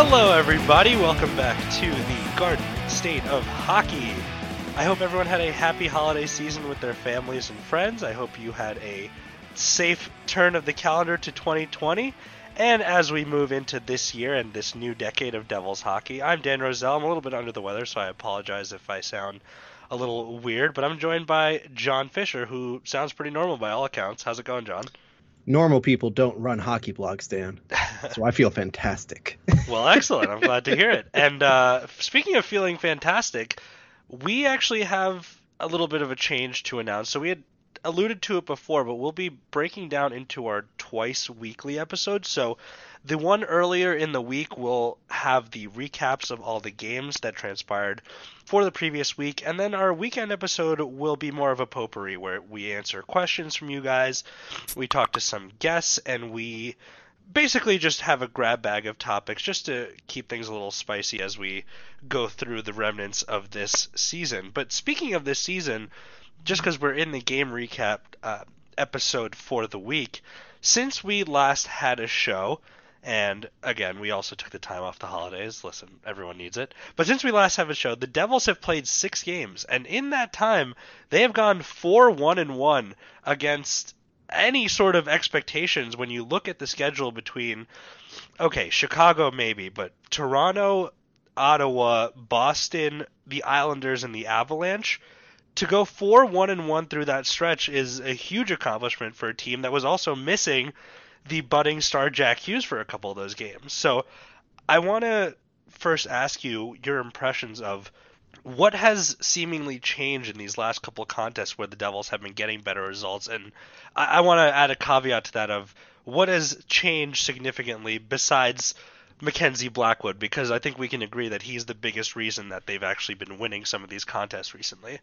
Hello, everybody. Welcome back to the Garden State of Hockey. I hope everyone had a happy holiday season with their families and friends. I hope you had a safe turn of the calendar to 2020. And as we move into this year and this new decade of Devils hockey, I'm Dan Roselle. I'm a little bit under the weather, so I apologize if I sound a little weird, but I'm joined by John Fischer, who sounds pretty normal by all accounts. How's it going, John? Normal people don't run hockey blogs, Dan. So I feel fantastic. well, excellent. I'm glad to hear it. And uh, speaking of feeling fantastic, we actually have a little bit of a change to announce. So we had alluded to it before, but we'll be breaking down into our twice weekly episodes. So the one earlier in the week will have the recaps of all the games that transpired for the previous week, and then our weekend episode will be more of a potpourri where we answer questions from you guys, we talk to some guests, and we basically just have a grab bag of topics just to keep things a little spicy as we go through the remnants of this season. But speaking of this season, just because we're in the game recap uh, episode for the week, since we last had a show, and again, we also took the time off the holidays. Listen, everyone needs it. But since we last have a show, the Devils have played six games, and in that time, they have gone four one and one against any sort of expectations when you look at the schedule between okay, Chicago maybe, but Toronto, Ottawa, Boston, the Islanders and the Avalanche to go 4 1 and 1 through that stretch is a huge accomplishment for a team that was also missing the budding star Jack Hughes for a couple of those games. So I want to first ask you your impressions of what has seemingly changed in these last couple of contests where the Devils have been getting better results. And I, I want to add a caveat to that of what has changed significantly besides Mackenzie Blackwood, because I think we can agree that he's the biggest reason that they've actually been winning some of these contests recently.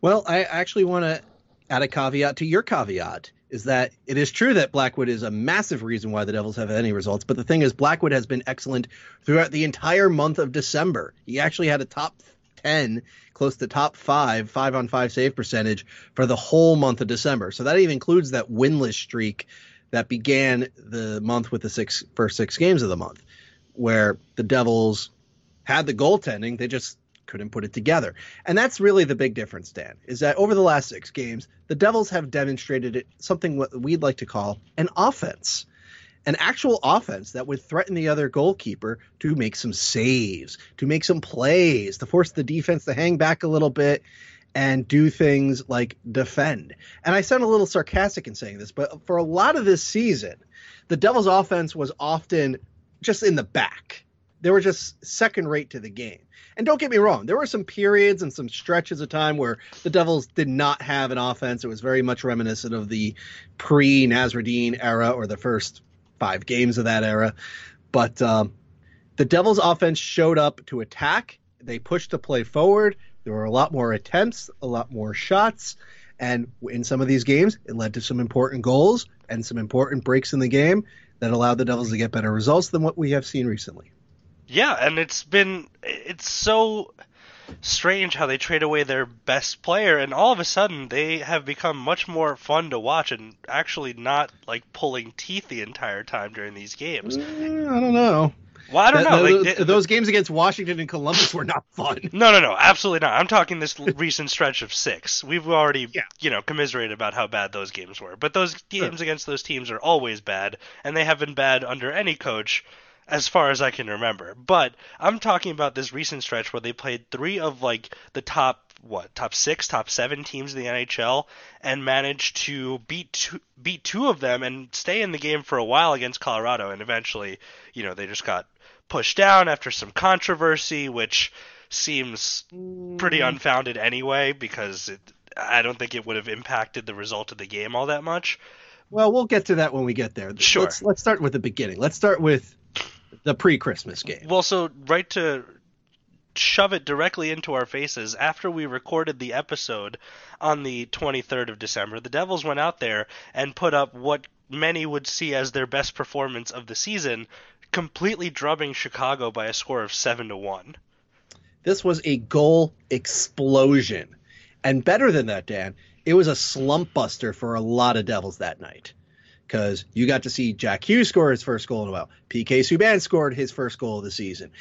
Well, I actually want to add a caveat to your caveat is that it is true that Blackwood is a massive reason why the Devils have any results. But the thing is, Blackwood has been excellent throughout the entire month of December. He actually had a top 10, close to top five, five on five save percentage for the whole month of December. So that even includes that winless streak that began the month with the six first six games of the month, where the Devils had the goaltending. They just couldn't put it together. And that's really the big difference, Dan, is that over the last six games, the Devils have demonstrated it, something what we'd like to call an offense. An actual offense that would threaten the other goalkeeper to make some saves, to make some plays, to force the defense to hang back a little bit and do things like defend. And I sound a little sarcastic in saying this, but for a lot of this season, the Devils' offense was often just in the back. They were just second rate to the game. And don't get me wrong, there were some periods and some stretches of time where the Devils did not have an offense. It was very much reminiscent of the pre Nasreddine era or the first five games of that era. But um, the Devils' offense showed up to attack. They pushed the play forward. There were a lot more attempts, a lot more shots. And in some of these games, it led to some important goals and some important breaks in the game that allowed the Devils to get better results than what we have seen recently. Yeah, and it's been it's so strange how they trade away their best player and all of a sudden they have become much more fun to watch and actually not like pulling teeth the entire time during these games. Mm, I don't know. Well, I don't know. The, like, those games against Washington and Columbus were not fun. No, no, no, absolutely not. I'm talking this recent stretch of six. We've already, yeah. you know, commiserated about how bad those games were. But those games sure. against those teams are always bad, and they have been bad under any coach as far as I can remember. But I'm talking about this recent stretch where they played three of like the top what top six, top seven teams in the NHL, and managed to beat two, beat two of them and stay in the game for a while against Colorado. And eventually, you know, they just got pushed down after some controversy, which seems pretty mm. unfounded anyway because it, I don't think it would have impacted the result of the game all that much. Well, we'll get to that when we get there. Sure. Let's, let's start with the beginning. Let's start with the pre-Christmas game. Well, so right to shove it directly into our faces after we recorded the episode on the 23rd of December, the Devils went out there and put up what many would see as their best performance of the season, completely drubbing Chicago by a score of 7 to 1. This was a goal explosion. And better than that, Dan, it was a slump buster for a lot of Devils that night because you got to see Jack Hughes score his first goal in a while. PK Subban scored his first goal of the season,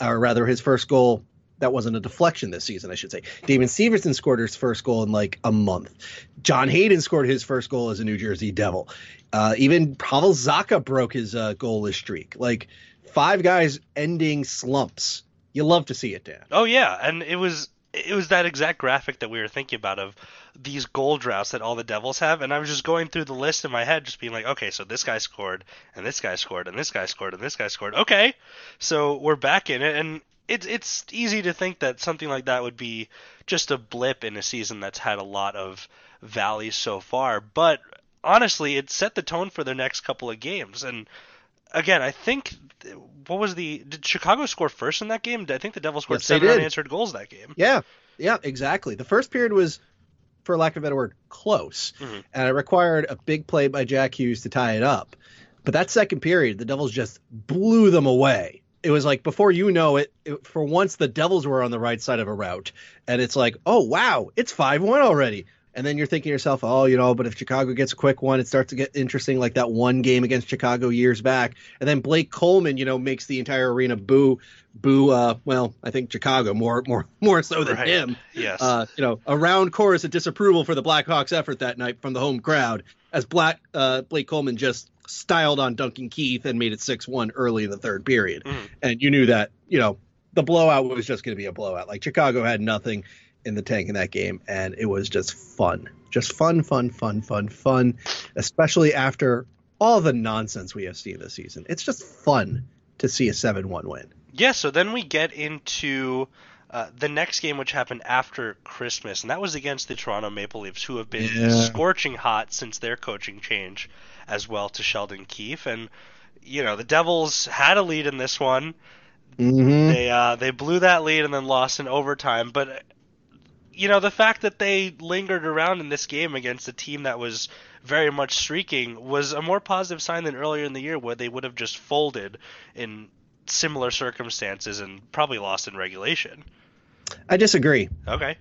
or rather, his first goal that wasn't a deflection this season, I should say. Damon Severson scored his first goal in like a month. John Hayden scored his first goal as a New Jersey Devil. Uh, even Pavel Zacha broke his uh, goalless streak. Like five guys ending slumps. You love to see it, Dan. Oh yeah, and it was it was that exact graphic that we were thinking about of these goal droughts that all the Devils have, and I was just going through the list in my head, just being like, okay, so this guy scored, and this guy scored, and this guy scored, and this guy scored. Okay, so we're back in it, and it's it's easy to think that something like that would be just a blip in a season that's had a lot of valleys so far, but honestly, it set the tone for the next couple of games, and again, I think what was the did Chicago score first in that game? I think the Devils scored Yes, seven unanswered goals that game. Yeah, yeah, exactly. The first period was, for lack of a better word, close, Mhm. and it required a big play by Jack Hughes to tie it up. But that second period, the Devils just blew them away. It was like before you know it, it for once the Devils were on the right side of a rout, and it's like, oh wow, it's five one already. And then you're thinking to yourself, oh, you know, but if Chicago gets a quick one, it starts to get interesting, like that one game against Chicago years back. And then Blake Coleman, you know, makes the entire arena boo, boo. Uh, well, I think Chicago more, more, more so than Right. him. Yes. Uh, you know, a round chorus of disapproval for the Blackhawks effort that night from the home crowd, as Black uh, Blake Coleman just styled on Duncan Keith and made it six one early in the third period. Mhm. And you knew that, you know, the blowout was just going to be a blowout. Like Chicago had nothing in the tank in that game, and it was just fun, just fun, fun, fun, fun, fun. Especially after all the nonsense we have seen this season, it's just fun to see a seven-one win. Yeah, so then we get into uh, the next game, which happened after Christmas, and that was against the Toronto Maple Leafs, who have been Yeah. scorching hot since their coaching change as well to Sheldon Keefe. And, you know, the Devils had a lead in this one. Mm-hmm. They uh, they blew that lead and then lost in overtime. But, you know, the fact that they lingered around in this game against a team that was very much streaking was a more positive sign than earlier in the year, where they would have just folded in similar circumstances and probably lost in regulation. I disagree. Okay.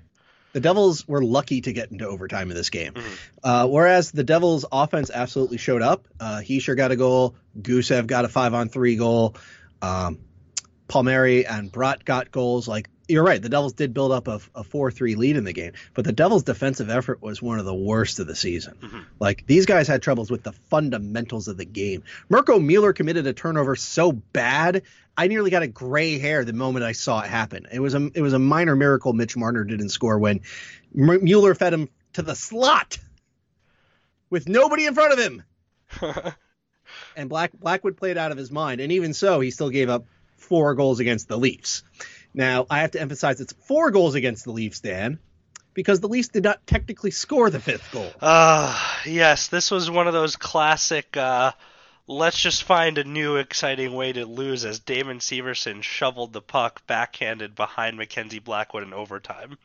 The Devils were lucky to get into overtime in this game. Mhm. Uh, whereas the Devils' offense absolutely showed up. Uh, Hischier got a goal. Gusev got a five on three goal. Um, Palmieri and Bratt got goals. Like you're right, the Devils did build up a, a four three lead in the game, but the Devils' defensive effort was one of the worst of the season. Mhm. Like these guys had troubles with the fundamentals of the game. Mirko Mueller committed a turnover so bad, I nearly got a gray hair the moment I saw it happen. It was a it was a minor miracle Mitch Marner didn't score when M- Mueller fed him to the slot with nobody in front of him. And Black Blackwood played out of his mind, and even so, he still gave up four goals against the Leafs. Now I have to emphasize it's four goals against the Leafs, Dan, because the Leafs did not technically score the fifth goal. Uh, yes, this was one of those classic. Uh, let's just find a new exciting way to lose as Damon Severson shoveled the puck backhanded behind Mackenzie Blackwood in overtime.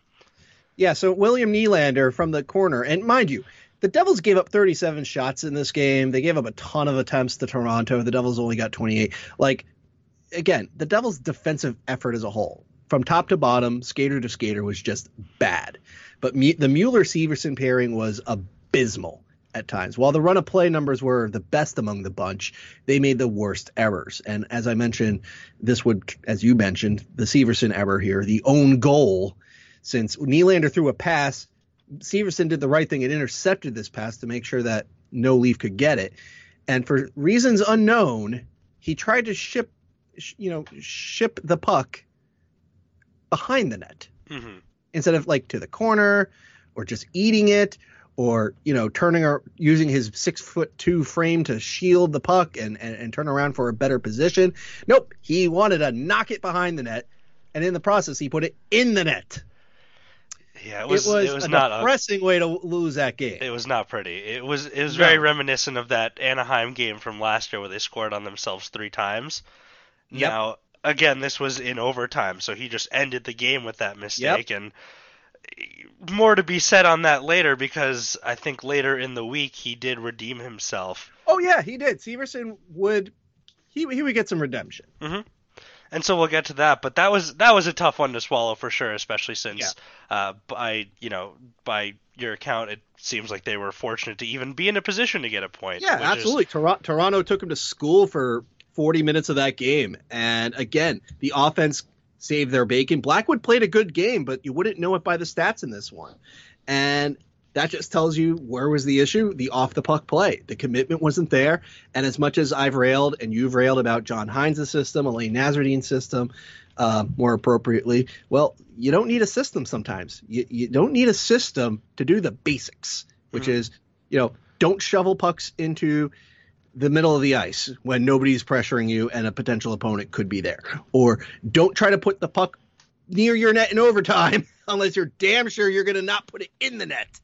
Yeah, so William Nylander from the corner, and mind you, the Devils gave up 37 shots in this game. They gave up a ton of attempts to Toronto. The Devils only got 28. Like, again, the Devils' defensive effort as a whole, from top to bottom, skater to skater, was just bad. But the Mueller Severson pairing was abysmal at times. While the run of play numbers were the best among the bunch, they made the worst errors. And as I mentioned, this would, as you mentioned, the Severson error here, the own goal, since Nylander threw a pass, Severson did the right thing and intercepted this pass to make sure that no Leaf could get it. And for reasons unknown, he tried to ship, sh- you know, ship the puck behind the net hmm instead of like to the corner or just eating it or you know turning or using his six foot two frame to shield the puck and, and and turn around for a better position nope he wanted to knock it behind the net and in the process he put it in the net Yeah, it was. it was, It was, a not. A, depressing way to lose that game it was not pretty. It was. It was No. very reminiscent of that Anaheim game from last year where they scored on themselves three times. Yep. Now, again, this was in overtime, so he just ended the game with that mistake, and more to be said on that later because I think later in the week he did redeem himself. oh yeah he did severson would he, he would get some redemption and so we'll get to that. But that was that was a tough one to swallow for sure, especially since yeah. uh, by you know by your account, it seems like they were fortunate to even be in a position to get a point. Yeah, absolutely. Is... Tor- Toronto took him to school for 40 minutes of that game, and again, the offense saved their bacon. Blackwood played a good game, but you wouldn't know it by the stats in this one, and that just tells you where was the issue? The off the puck play. The commitment wasn't there. And as much as i've railed and you've railed about john hynes' system alain nasreddine's system uh, more appropriately well you don't need a system sometimes. You, you don't need a system to do the basics which mm-hmm. is you know don't shovel pucks into the middle of the ice when nobody's pressuring you and a potential opponent could be there or don't try to put the puck near your net in overtime unless you're damn sure you're going to not put it in the net.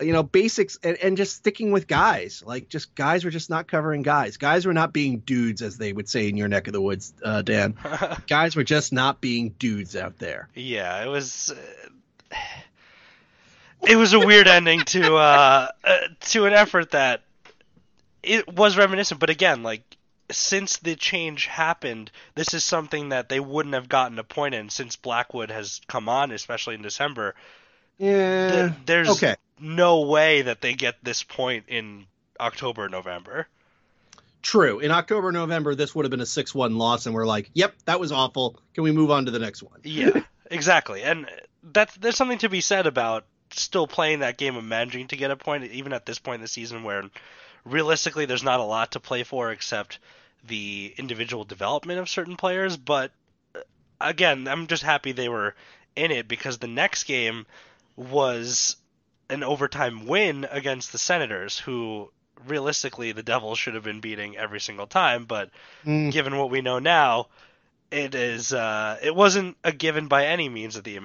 You know, basics and, and just sticking with guys. Like, just guys were just not covering guys. Guys were not being dudes, as they would say in your neck of the woods, uh, Dan. guys were just not being dudes out there. Yeah, it was. Uh, it was a weird ending to uh, uh, to an effort that it was reminiscent, but again, like since the change happened, this is something that they wouldn't have gotten a point in since Blackwood has come on, especially in December. Yeah. Th- there's okay. no way that they get this point in October, November. True. In October, November, this would have been a 6 1 loss, and we're like, yep, that was awful. Can we move on to the next one? yeah, exactly. And that's, there's something to be said about still playing that game of managing to get a point, even at this point in the season where realistically there's not a lot to play for except the individual development of certain players, but uh, again, I'm just happy they were in it because the next game was an overtime win against the Senators, who realistically the Devils should have been beating every single time, but mm. given what we know now, it is uh, it wasn't a given by any means of the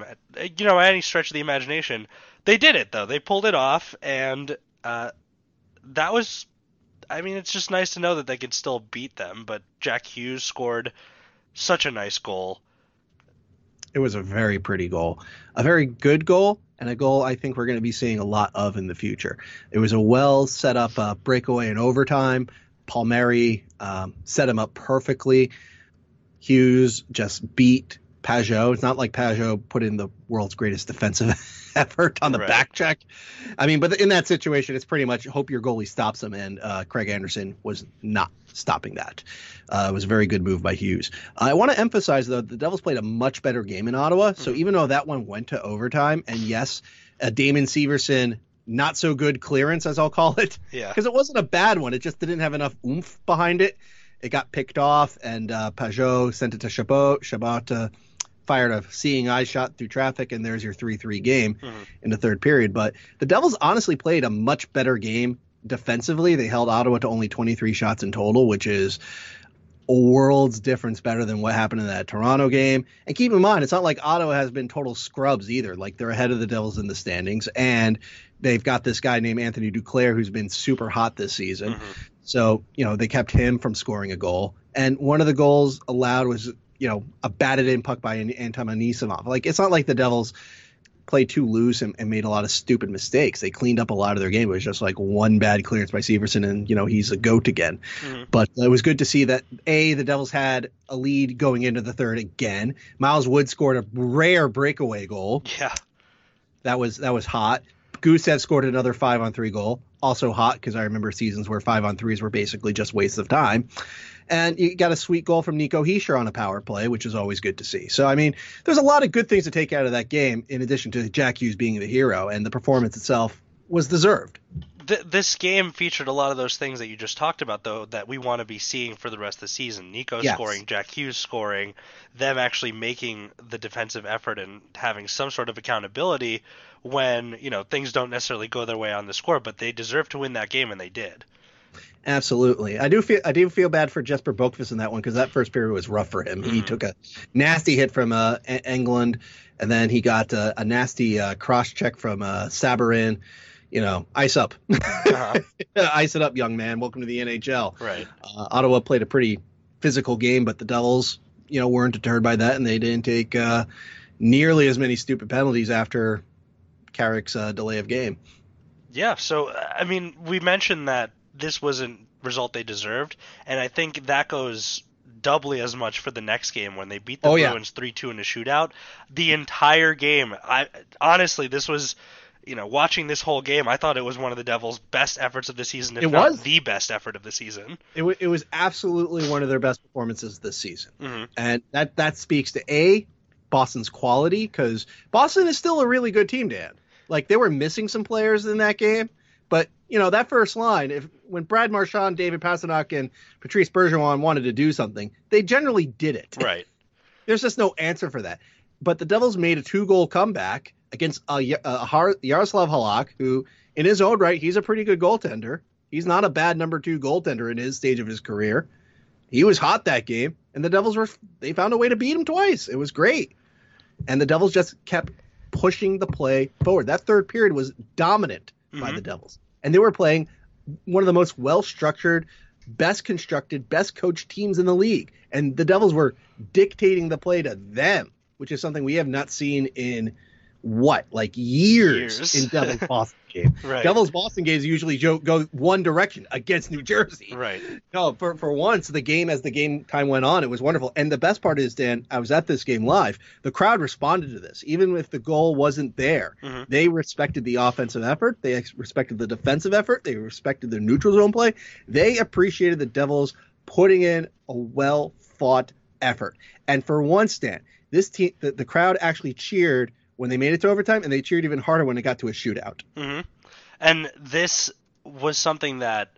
you know any stretch of the imagination. They did it though; they pulled it off, and uh, that was I mean, it's just nice to know that they could still beat them. But Jack Hughes scored such a nice goal. It was a very pretty goal, a very good goal, and a goal I think we're going to be seeing a lot of in the future. It was a well set up uh, breakaway in overtime. Palmieri um, set him up perfectly. Hughes just beat Pageau. It's not like Pageau put in the world's greatest defensive effort on the right. back check. I mean, but in that situation, it's pretty much hope your goalie stops him, and uh, Craig Anderson was not stopping that. Uh, it was a very good move by Hughes. I want to emphasize though the Devils played a much better game in Ottawa. So mm-hmm. even though that one went to overtime, and yes, uh, Damon Severson not so good clearance as I'll call it. Yeah. Because it wasn't a bad one. It just didn't have enough oomph behind it. It got picked off, and uh, Pageau sent it to Chabot. Chabot uh, fired a seeing eye shot through traffic, and there's your 3 3 game mm-hmm. in the third period. But the Devils honestly played a much better game defensively. They held Ottawa to only 23 shots in total, which is a world's difference better than what happened in that Toronto game. And keep in mind, it's not like Ottawa has been total scrubs either. Like they're ahead of the Devils in the standings, and they've got this guy named Anthony Duclair who's been super hot this season. Mm-hmm. So you know they kept him from scoring a goal, and one of the goals allowed was you know a batted in puck by Anton Anisimov. Like it's not like the Devils played too loose and, and, made a lot of stupid mistakes. They cleaned up a lot of their game. It was just like one bad clearance by Severson, and you know he's a goat again. Mm-hmm. But it was good to see that a the Devils had a lead going into the third again. Miles Wood scored a rare breakaway goal. Yeah, that was that was hot. Gusev scored another five on three goal, also hot because I remember seasons where five on threes were basically just waste of time. And you got a sweet goal from Nico Hischier on a power play, which is always good to see. So, I mean, there's a lot of good things to take out of that game, in addition to Jack Hughes being the hero, and the performance itself was deserved. this game featured a lot of those things that you just talked about, though, that we want to be seeing for the rest of the season. Nico yes. scoring, Jack Hughes scoring, them actually making the defensive effort and having some sort of accountability when you know things don't necessarily go their way on the score, but they deserve to win that game, and they did. Absolutely, I do feel I do feel bad for Jesper Boqvist in that one because that first period was rough for him. Mm-hmm. He took a nasty hit from uh, Englund, and then he got uh, a nasty uh, cross check from uh, Sabourin. You know, ice up, uh-huh. ice it up, young man. Welcome to the NHL. Right. Uh, Ottawa played a pretty physical game, but the Devils, you know, weren't deterred by that, and they didn't take uh, nearly as many stupid penalties after Carrick's uh, delay of game. Yeah. So I mean, we mentioned that this was a result they deserved, and I think that goes doubly as much for the next game when they beat the Oh, yeah. Bruins 3-2 in a shootout. The entire game, I honestly this was you know, watching this whole game, I thought it was one of the Devils' best efforts of the season, if It not was. the best effort of the season. It, w- it was absolutely one of their best performances this season. hmm and that that speaks to a Boston's quality because Boston is still a really good team, Dan. Like they were missing some players in that game, but you know that first line, if when Brad Marchand, David Pastrnak, and Patrice Bergeron wanted to do something, they generally did it. Right. There's just no answer for that. But the Devils made a two goal comeback against uh, uh, Har- Jaroslav Halak, who in his own right, he's a pretty good goaltender. He's not a bad number two goaltender in his stage of his career. He was hot that game, and the Devils were they found a way to beat him twice. It was great. And the Devils just kept pushing the play forward. That third period was dominant by Mhm. the Devils. And they were playing one of the most well structured, best constructed, best coached teams in the league. And the Devils were dictating the play to them, which is something we have not seen in what, like years, Years. in Devils Boston game. Right. Devils Boston games usually go one direction against New Jersey. Right. No, for for once, the game as the game time went on, it was wonderful. And the best part is, Dan, I was at this game live. The crowd responded to this, even if the goal wasn't there. Mhm. They respected the offensive effort. They respected the defensive effort. They respected the neutral zone play. They appreciated the Devils putting in a well fought effort. And for once, Dan, this team, the, the crowd actually cheered when they made it to overtime, and they cheered even harder when it got to a shootout. hmm And this was something that,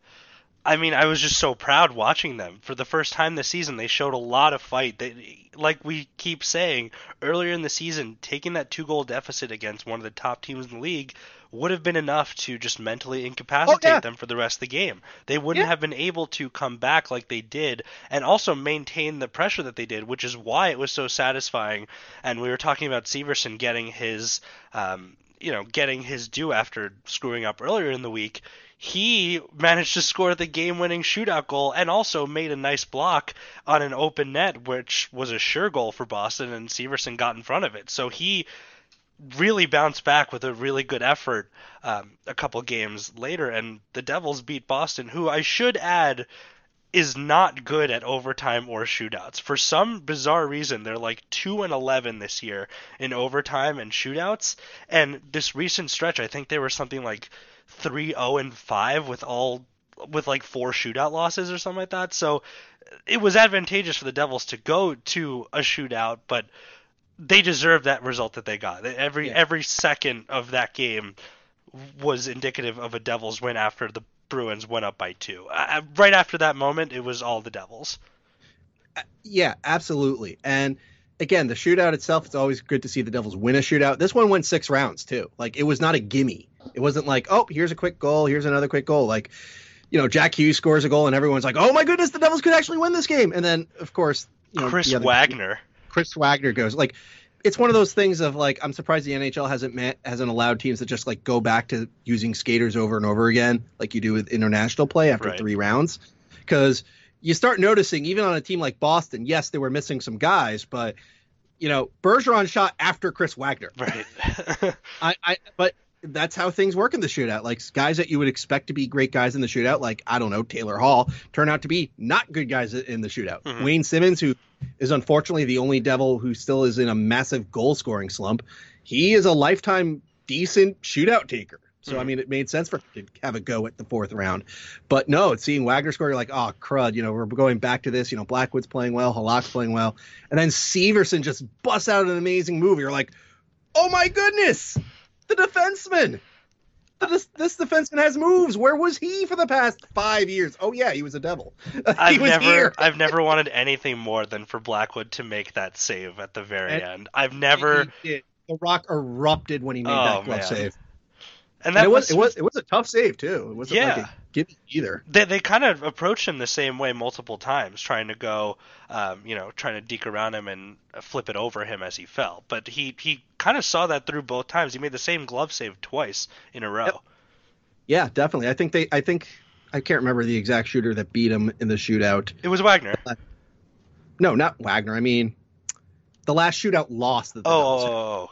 I mean, I was just so proud watching them. For the first time this season, they showed a lot of fight. They, like we keep saying, earlier in the season, taking that two goal deficit against one of the top teams in the league would have been enough to just mentally incapacitate Oh, yeah. them for the rest of the game. They wouldn't Yeah. have been able to come back like they did and also maintain the pressure that they did, which is why it was so satisfying. And we were talking about Severson getting his, um, you know, getting his due after screwing up earlier in the week. He managed to score the game-winning shootout goal and also made a nice block on an open net, which was a sure goal for Boston, and Severson got in front of it. So he really bounced back with a really good effort um, a couple games later, and the Devils beat Boston, who I should add is not good at overtime or shootouts. For some bizarre reason, they're like 2 and 11 this year in overtime and shootouts. And this recent stretch, I think they were something like 3 0 and 5 with all with like four shootout losses or something like that. So it was advantageous for the Devils to go to a shootout, but they deserved that result that they got. Every Yeah. every second of that game was indicative of a Devils win after the Bruins went up by two. Uh, right after that moment, it was all the Devils. Yeah, absolutely. And again, the shootout itself, it's always good to see the Devils win a shootout. This one went six rounds too. Like it was not a gimme. It wasn't like, oh, here's a quick goal, here's another quick goal. Like, you know, Jack Hughes scores a goal and everyone's like, oh my goodness, the Devils could actually win this game. And then of course, you know, Chris other- Wagner. Chris Wagner goes like. It's one of those things of like I'm surprised the NHL hasn't met, hasn't allowed teams to just like go back to using skaters over and over again like you do with international play after Right. three rounds because you start noticing even on a team like Boston, yes, they were missing some guys, but you know, Bergeron shot after Chris Wagner. Right. I, I but that's how things work in the shootout. Like guys that you would expect to be great guys in the shootout, like I don't know, Taylor Hall, turn out to be not good guys in the shootout. Mhm. Wayne Simmonds, who is unfortunately the only devil who still is in a massive goal scoring slump, he is a lifetime decent shootout taker. So I Mhm. mean, it made sense for him to have a go at the fourth round. But no, seeing Wagner score, you're like, oh crud, you know, we're going back to this. You know, Blackwood's playing well, Halak's playing well, and then Severson just busts out an amazing move. You're like, oh my goodness, the defenseman. This, this defenseman has moves. Where was he for the past five years? Oh yeah, he was a devil. he I've was never here. I've never wanted anything more than for Blackwood to make that save at the very And- end. I've never The Rock erupted when he made Oh, that glove man. save. And And that it was, was it was it was a tough save too. It wasn't like Yeah. a gimme either. they they kind of approached him the same way multiple times, trying to go, um, you know, trying to deke around him and flip it over him as he fell. But he he kind of saw that through both times. He made the same glove save twice in a row. Yep. Yeah, definitely. I think they. I think I can't remember the exact shooter that beat him in the shootout. It was Wagner. No, not Wagner. I mean, the last shootout lost. That the Oh,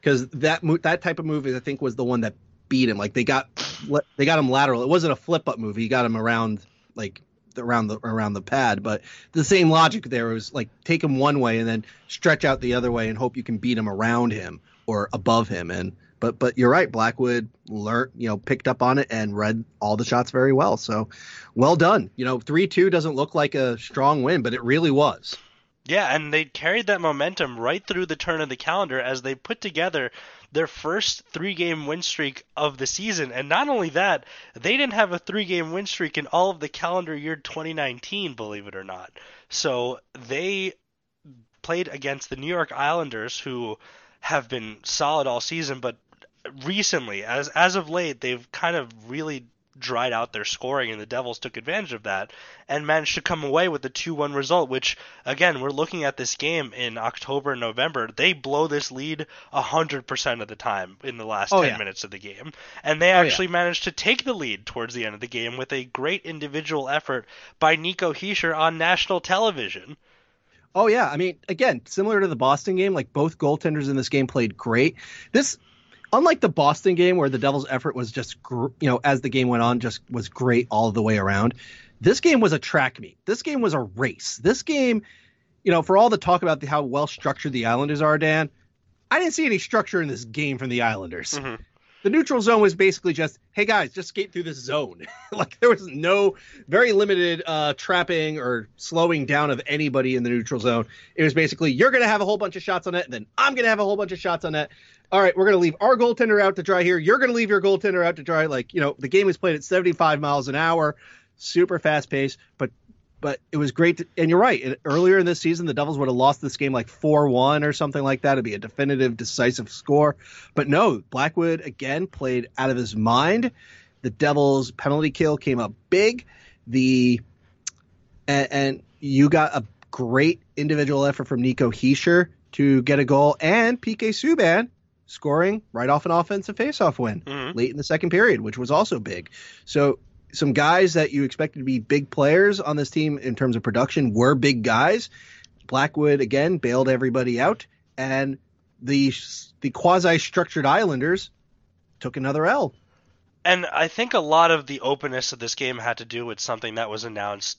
because that mo- that type of move is, I think was the one that beat him. Like they got they got him lateral. It wasn't a flip up move. He got him around like around the around the pad. But the same logic there was like take him one way and then stretch out the other way and hope you can beat him around him or above him. And but but you're right, Blackwood learned you know picked up on it and read all the shots very well. So well done. You know, three two doesn't look like a strong win, but it really was. Yeah, and they carried that momentum right through the turn of the calendar as they put together their first three game win streak of the season. And not only that, they didn't have a three game win streak in all of the calendar year 2019, believe it or not. So they played against the New York Islanders, who have been solid all season, but recently, as as of late, they've kind of really dried out their scoring, and the Devils took advantage of that and managed to come away with a 2 1 result, which, again, we're looking at this game in October and November. They blow this lead 100% of the time in the last oh, 10 yeah. minutes of the game. And they actually oh, yeah. managed to take the lead towards the end of the game with a great individual effort by Nico Hischier on national television. Oh yeah, I mean, again, similar to the Boston game, like both goaltenders in this game played great. This unlike the Boston game where the Devils' effort was just, you know, as the game went on, just was great all the way around. This game was a track meet. This game was a race. This game, you know, for all the talk about the, how well structured the Islanders are, Dan, I didn't see any structure in this game from the Islanders. Mm-hmm. The neutral zone was basically just, hey guys, just skate through this zone. like there was no very limited uh, trapping or slowing down of anybody in the neutral zone. It was basically you're gonna have a whole bunch of shots on it, and then I'm gonna have a whole bunch of shots on it all right, we're going to leave our goaltender out to dry here. You're going to leave your goaltender out to dry. Like, you know, the game was played at 75 miles an hour, super fast pace, but but it was great. To, and you're right. Earlier in this season, the Devils would have lost this game like 4 1 or something like that. It'd be a definitive, decisive score. But no, Blackwood again played out of his mind. The Devils' penalty kill came up big. The and, and you got a great individual effort from Nico Hischier to get a goal, and PK Subban scoring right off an offensive faceoff win mm-hmm. late in the second period, which was also big. So some guys that you expected to be big players on this team in terms of production were big guys. Blackwood again bailed everybody out, and the the quasi structured Islanders took another L. And I think a lot of the openness of this game had to do with something that was announced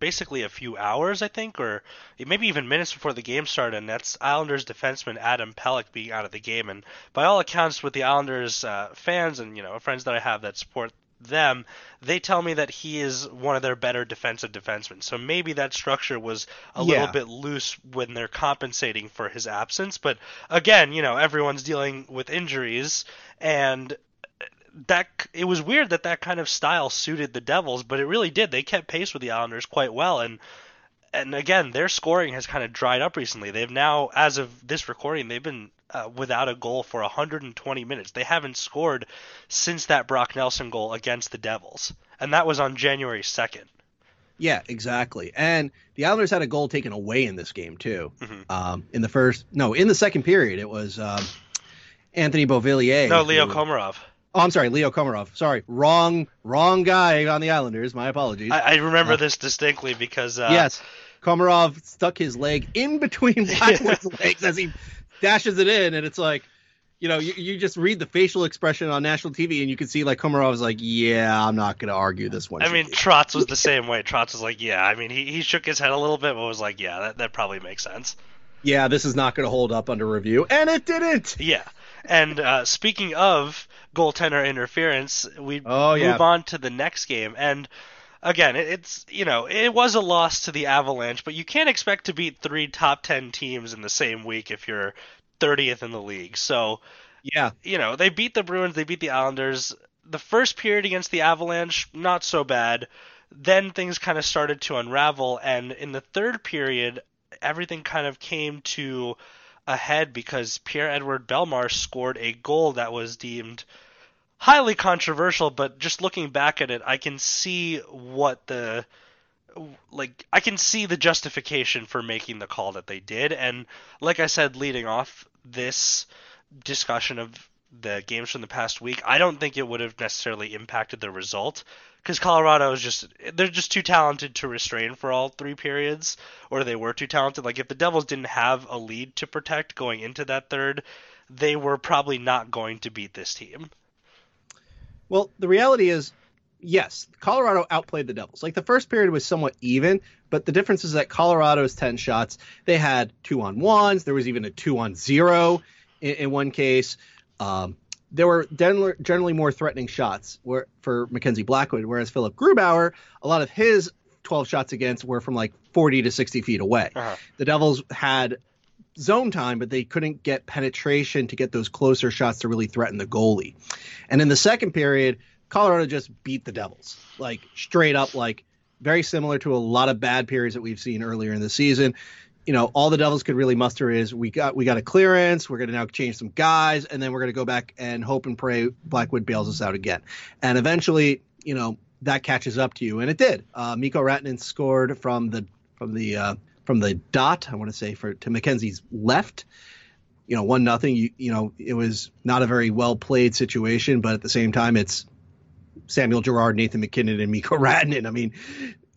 basically a few hours, I think, or maybe even minutes before the game started, and that's Islanders defenseman Adam Pelech being out of the game. And by all accounts, with the Islanders uh, fans and you know friends that I have that support them, they tell me that he is one of their better defensive defensemen. So maybe that structure was a yeah. little bit loose when they're compensating for his absence. But again, you know, everyone's dealing with injuries, and that it was weird that that kind of style suited the Devils, but it really did. They kept pace with the Islanders quite well, and and again, their scoring has kind of dried up recently. They've now, as of this recording, they've been uh, without a goal for 120 minutes. They haven't scored since that Brock Nelson goal against the Devils, and that was on January 2nd. Yeah, exactly. And the Islanders had a goal taken away in this game too. Mm-hmm. Um, in the first, no, in the second period, it was um, Anthony Beauvillier. No, Leo who, Komarov. Oh, I'm sorry, Leo Komarov. Sorry, wrong, wrong guy on the Islanders. My apologies. I, I remember uh, this distinctly because uh, yes, Komarov stuck his leg in between Blackwood's legs as he dashes it in, and it's like, you know, you, you just read the facial expression on national TV, and you can see like Komarov's like, yeah, I'm not going to argue this one. I mean, Trotz was the same way. Trotz was like, yeah. I mean, he, he shook his head a little bit, but was like, yeah, that, that probably makes sense. Yeah, this is not going to hold up under review, and it didn't. Yeah. And uh, speaking of goaltender interference, we oh, yeah. move on to the next game. And again, it's you know it was a loss to the Avalanche, but you can't expect to beat three top ten teams in the same week if you're 30th in the league. So yeah, you know they beat the Bruins, they beat the Islanders. The first period against the Avalanche, not so bad. Then things kind of started to unravel, and in the third period, everything kind of came to a head because Pierre Edouard Bellemare scored a goal that was deemed highly controversial, but just looking back at it, I can see what the like I can see the justification for making the call that they did and like I said leading off this discussion of the games from the past week, I don't think it would have necessarily impacted the result because Colorado is just they're just too talented to restrain for all three periods, or they were too talented. Like if the Devils didn't have a lead to protect going into that third, they were probably not going to beat this team. Well, the reality is yes, Colorado outplayed the Devils. Like the first period was somewhat even, but the difference is that Colorado's 10 shots, they had two on ones. There was even a two on zero in, in one case. Um, there were generally more threatening shots where, for Mackenzie Blackwood, whereas Philipp Grubauer, a lot of his 12 shots against were from like 40 to 60 feet away. Uh-huh. The Devils had zone time, but they couldn't get penetration to get those closer shots to really threaten the goalie. And in the second period, Colorado just beat the Devils, like straight up, like very similar to a lot of bad periods that we've seen earlier in the season. You know, all the Devils could really muster is we got we got a clearance, we're going to now change some guys, and then we're going to go back and hope and pray Blackwood bails us out again. And eventually, you know, that catches up to you, and it did. Uh, Mikko Rantanen scored from the from the uh, from the dot. I want to say for to Mackenzie's left, you know, one nothing. You you know, it was not a very well played situation, but at the same time, it's Samuel Girard, Nathan MacKinnon, and Mikko Rantanen. I mean,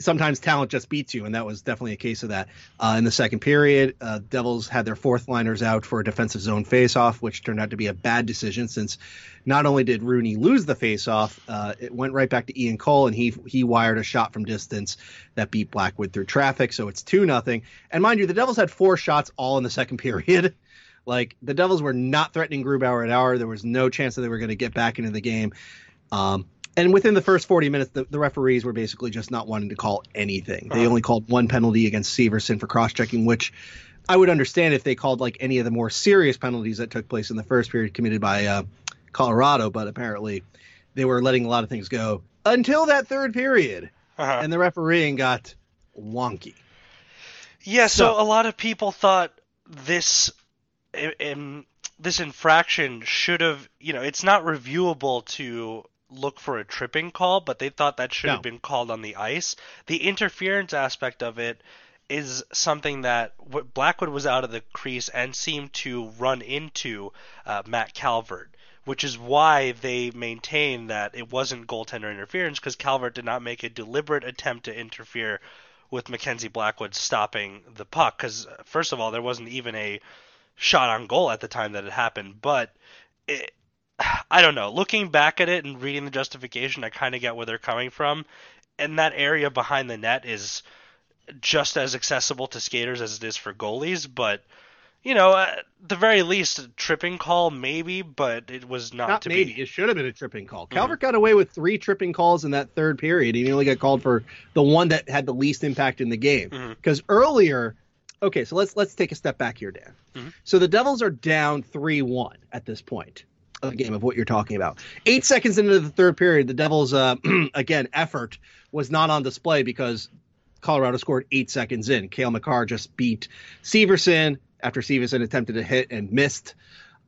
sometimes talent just beats you, and that was definitely a case of that. Uh, in the second period, uh, Devils had their fourth liners out for a defensive zone faceoff, which turned out to be a bad decision since not only did Rooney lose the faceoff, uh, it went right back to Ian Cole, and he he wired a shot from distance that beat Blackwood through traffic. So it's two nothing. And mind you, the Devils had four shots all in the second period. like the Devils were not threatening Grubauer at hour. There was no chance that they were going to get back into the game. Um, and within the first 40 minutes, the, the, referees were basically just not wanting to call anything. They uh-huh. only called one penalty against Severson for cross checking, which I would understand if they called like any of the more serious penalties that took place in the first period committed by uh, Colorado, but apparently they were letting a lot of things go until that third period. Uh-huh. And the refereeing got wonky. Yeah, so, so a lot of people thought this this infraction should have, you know, it's not reviewable to look for a tripping call, but they thought that should no. have been called on the ice. The interference aspect of it is something that Blackwood was out of the crease and seemed to run into uh, Matt Calvert, which is why they maintain that it wasn't goaltender interference because Calvert did not make a deliberate attempt to interfere with Mackenzie Blackwood stopping the puck. Because first of all, there wasn't even a shot on goal at the time that it happened, but it, I don't know. Looking back at it and reading the justification, I kind of get where they're coming from. And that area behind the net is just as accessible to skaters as it is for goalies, but you know, at the very least, a tripping call maybe, but it was not, not to maybe. be. It should have been a tripping call. Mm-hmm. Calvert got away with three tripping calls in that third period. He only got called for the one that had the least impact in the game. Because mm-hmm. earlier, okay, so let's let's take a step back here, Dan. Mm-hmm. So the Devils are down three one at this point of the game of what you're talking about. Eight seconds into the third period, the Devils' uh, again effort was not on display because Colorado scored eight seconds in. Cale Makar just beat Severson after Severson attempted to hit and missed,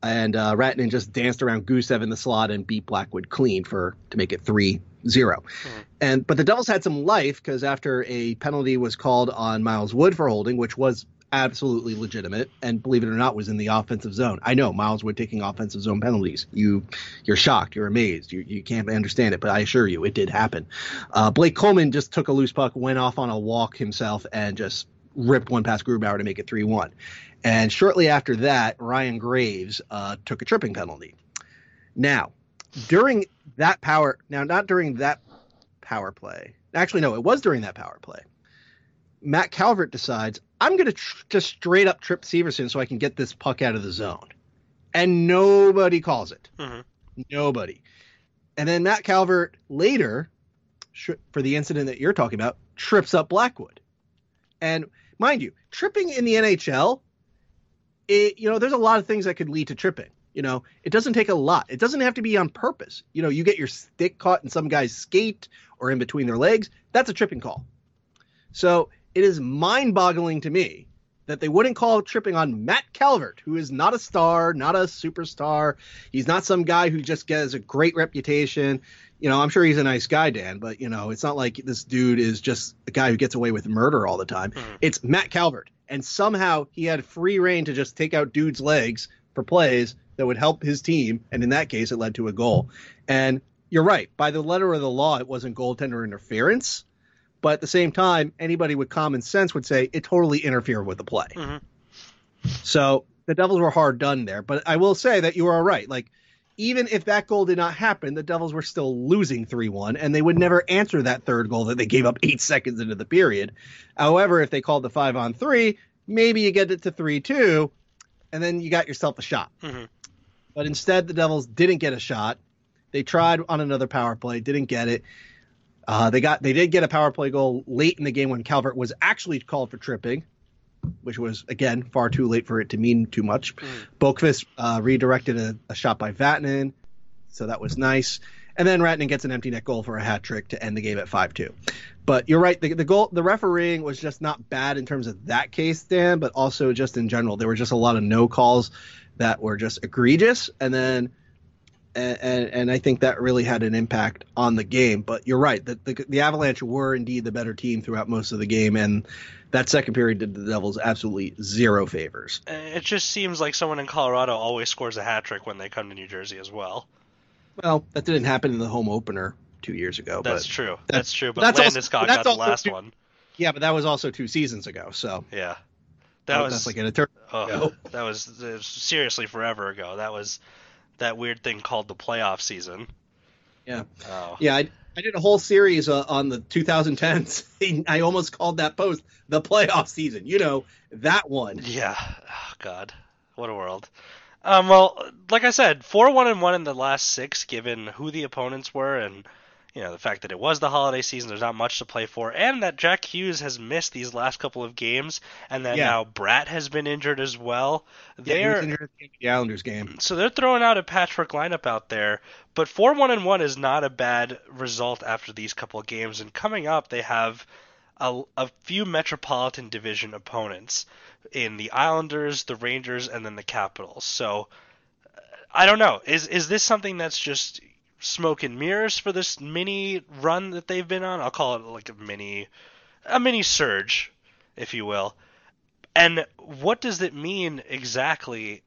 and uh, Rantanen just danced around Gusev in the slot and beat Blackwood clean for to make it three zero. Mm-hmm. And but the Devils had some life because after a penalty was called on Miles Wood for holding, which was absolutely legitimate and believe it or not was in the offensive zone. I know Miles Wood taking offensive zone penalties. You you're shocked, you're amazed, you you can't understand it, but I assure you it did happen. Uh, Blake Coleman just took a loose puck, went off on a walk himself and just ripped one past Grubauer to make it 3-1. And shortly after that, Ryan Graves uh, took a tripping penalty. Now, during that power now not during that power play. Actually no, it was during that power play. Matt Calvert decides I'm going to tr- just straight up trip Severson so I can get this puck out of the zone. And nobody calls it. Mm-hmm. Nobody. And then Matt Calvert later, sh- for the incident that you're talking about, trips up Blackwood. And mind you, tripping in the NHL, it, you know, there's a lot of things that could lead to tripping. You know, it doesn't take a lot. It doesn't have to be on purpose. You know, you get your stick caught in some guy's skate or in between their legs. That's a tripping call. So it is mind boggling to me that they wouldn't call tripping on Matt Calvert, who is not a star, not a superstar. He's not some guy who just gets a great reputation. You know, I'm sure he's a nice guy, Dan, but you know, it's not like this dude is just a guy who gets away with murder all the time. Mm-hmm. It's Matt Calvert. And somehow he had free reign to just take out dudes' legs for plays that would help his team. And in that case, it led to a goal. And you're right. By the letter of the law, it wasn't goaltender interference but at the same time, anybody with common sense would say it totally interfered with the play. Mm-hmm. So the Devils were hard done there. But I will say that you are right. Like even if that goal did not happen, the Devils were still losing 3 1, and they would never answer that third goal that they gave up eight seconds into the period. However, if they called the five on three, maybe you get it to 3 2, and then you got yourself a shot. Mhm. But instead, the Devils didn't get a shot. They tried on another power play, didn't get it. Uh, they got they did get a power play goal late in the game when Calvert was actually called for tripping, which was again far too late for it to mean too much. Mm. Boqvist uh, redirected a, a shot by Vatanen, so that was nice. And then Rantanen gets an empty net goal for a hat trick to end the game at five two. But you're right, the, the goal, the refereeing was just not bad in terms of that case, Dan, but also just in general, there were just a lot of no calls that were just egregious, and then. And, and, and I think that really had an impact on the game. But you're right, the, the the Avalanche were indeed the better team throughout most of the game, and that second period did the Devils absolutely zero favors. Uh, it just seems like someone in Colorado always scores a hat trick when they come to New Jersey as well. Well, that didn't happen in the home opener two years ago. That's true. That's, true. But that's Landeskog that's got the last true. one. yeah, but that was also two seasons ago. So Yeah. That was that's like an eternity. oh, that was, was seriously forever ago. That was that weird thing called the playoff season. Yeah. Oh. Yeah, I, I did a whole series uh, on the 2010s. I almost called that post the playoff season. You know that one. Yeah. Oh, God. What a world. Um, well, like I said, four one and one in the last six, given who the opponents were, and you know the fact that it was the holiday season. There's not much to play for, and that Jack Hughes has missed these last couple of games, and then Yeah. now Bratt has been injured as well. Yeah, They're injured at the end of the Islanders game. so they're throwing out a patchwork lineup out there, but four one and one is not a bad result after these couple of games. And coming up, they have a, a few Metropolitan Division opponents in the Islanders, the Rangers, and then the Capitals. So uh, I don't know. Is is this something that's just smoke and mirrors for this mini run that they've been on? I'll call it like a mini a mini surge, if you will. And what does it mean exactly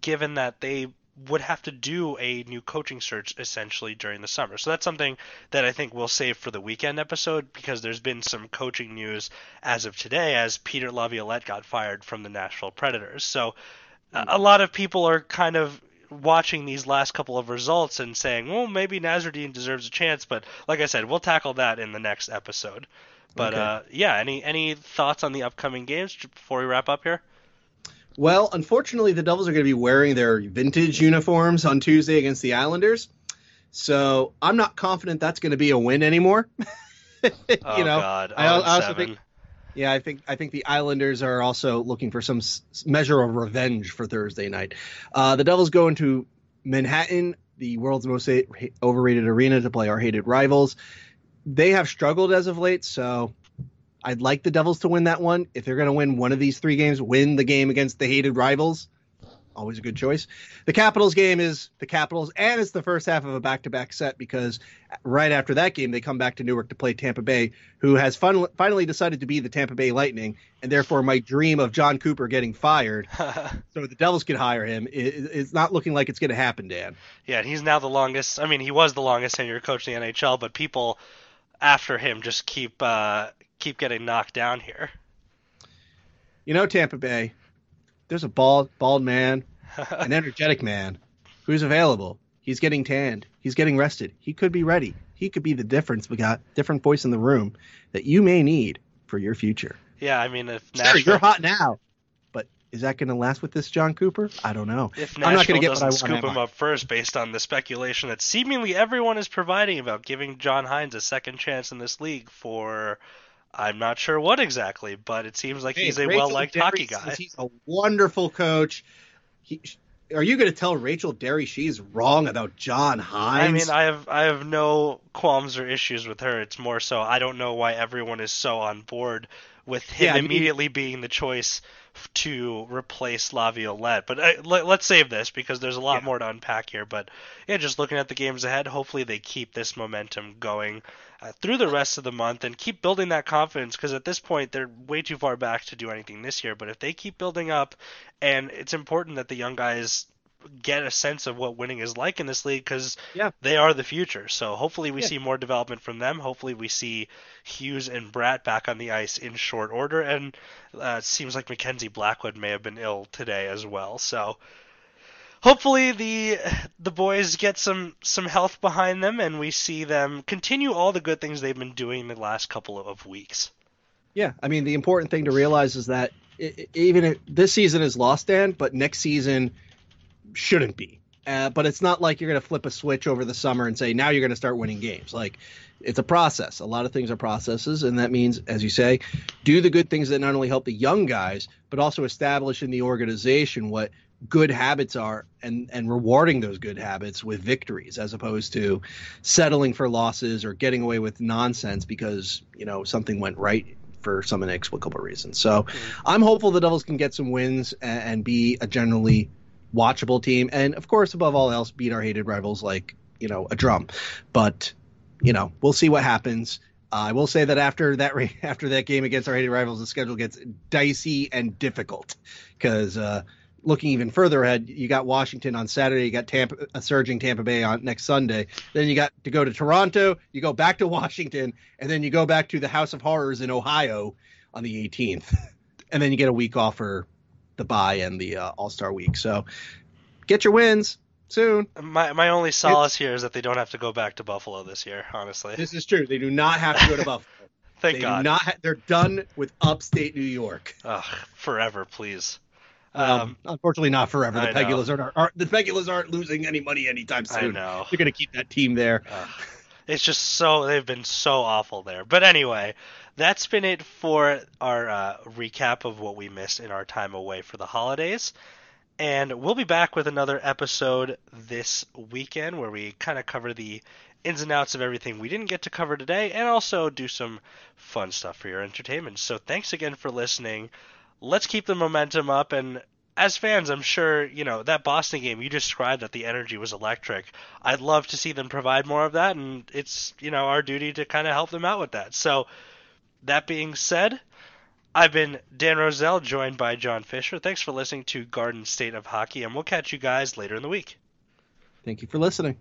given that they would have to do a new coaching search essentially during the summer. So that's something that I think we'll save for the weekend episode because there's been some coaching news as of today as Peter Laviolette got fired from the Nashville Predators. So a a hmm. lot of people are kind of watching these last couple of results and saying, well, maybe Nasreddine deserves a chance. But like I said, we'll tackle that in the next episode. But Okay. uh, yeah, any any thoughts on the upcoming games before we wrap up here? Well, unfortunately, the Devils are going to be wearing their vintage uniforms on Tuesday against the Islanders. So I'm not confident that's going to be a win anymore. Oh you know, God, I- oh, I also seven. think- Yeah, I think I think the Islanders are also looking for some measure of revenge for Thursday night. Uh, the Devils go into Manhattan, the world's most overrated arena, to play our hated rivals. They have struggled as of late, so I'd like the Devils to win that one. If they're going to win one of these three games, win the game against the hated rivals. Always a good choice. The Capitals game is the Capitals, and it's the first half of a back-to-back set because right after that game they come back to Newark to play Tampa Bay, who has fun- finally decided to be the Tampa Bay Lightning, and therefore my dream of Jon Cooper getting fired so the Devils could hire him i- i- it's not looking like it's going to happen, Dan. yeah, and he's now the longest. I mean, he was the longest tenured coach in the NHL, but people after him just keep uh, keep getting knocked down here. You know, Tampa Bay, there's a bald bald man, an energetic man who's available. He's getting tanned. He's getting rested. He could be ready. He could be the difference. We got different voice in the room that you may need for your future. yeah, I mean, if Sure, you're hot now, but is that going to last with this Jon Cooper? I don't know. if I'm not Nashville gonna get doesn't want, scoop am him up first based on the speculation that seemingly everyone is providing about giving John Hynes a second chance in this league for. I'm not sure what exactly, but it seems like Hey, he's a Rachel well-liked hockey guy. He's a wonderful coach. He, are you going to tell Rachel Doerrie she's wrong about John Hynes? I mean, I have I have no qualms or issues with her. It's more so I don't know why everyone is so on board with him Yeah, I mean- immediately being the choice to replace Laviolette. But uh, let, let's save this because there's a lot Yeah. more to unpack here. But yeah, just looking at the games ahead, hopefully they keep this momentum going uh, through the rest of the month and keep building that confidence because at this point they're way too far back to do anything this year. But if they keep building up, and it's important that the young guys get a sense of what winning is like in this league because Yeah. they are the future. So hopefully we Yeah. see more development from them. Hopefully we see Hughes and Bratt back on the ice in short order. And uh, it seems like Mackenzie Blackwood may have been ill today as well. So hopefully the the boys get some some health behind them and we see them continue all the good things they've been doing the last couple of weeks. Yeah, I mean the important thing to realize is that even if this season is lost, Dan, but next season shouldn't be. Uh, but it's not like you're going to flip a switch over the summer and say now you're going to start winning games. Like it's a process. A lot of things are processes, and that means, as you say, do the good things that not only help the young guys but also establish in the organization what good habits are and and rewarding those good habits with victories as opposed to settling for losses or getting away with nonsense because you know something went right for some inexplicable reason. So mm-hmm. I'm hopeful the Devils can get some wins and, and be a generally watchable team, and of course, above all else, beat our hated rivals like you know a drum. But you know, we'll see what happens. Uh, I will say that after that after that game against our hated rivals, the schedule gets dicey and difficult because uh, looking even further ahead, you got Washington on Saturday, you got Tampa, a surging Tampa Bay on next Sunday. Then you got to go to Toronto, you go back to Washington, and then you go back to the House of Horrors in Ohio on the 18th, and then you get a week off for the bye and the uh, All Star week. So get your wins soon. My my only solace here is that they don't have to go back to Buffalo this year. Honestly, this is true. They do not have to go to Buffalo. Thank they God. not ha- they're done with upstate New York. Ugh, forever, please. Well, um, unfortunately, not forever. The Pegulas aren't, aren't, the Pegulas aren't losing any money anytime soon. I know. They're going to keep that team there. it's just so they've been so awful there. But anyway, that's been it for our uh, recap of what we missed in our time away for the holidays. And we'll be back with another episode this weekend where we kind of cover the ins and outs of everything we didn't get to cover today and also do some fun stuff for your entertainment. So thanks again for listening let's keep the momentum up and as fans, I'm sure, you know, that Boston game, you described that the energy was electric. I'd love to see them provide more of that, and it's, you know, our duty to kind of help them out with that. So, that being said, I've been Dan Roselle, joined by John Fischer. Thanks for listening to Garden State of Hockey, and we'll catch you guys later in the week. Thank you for listening.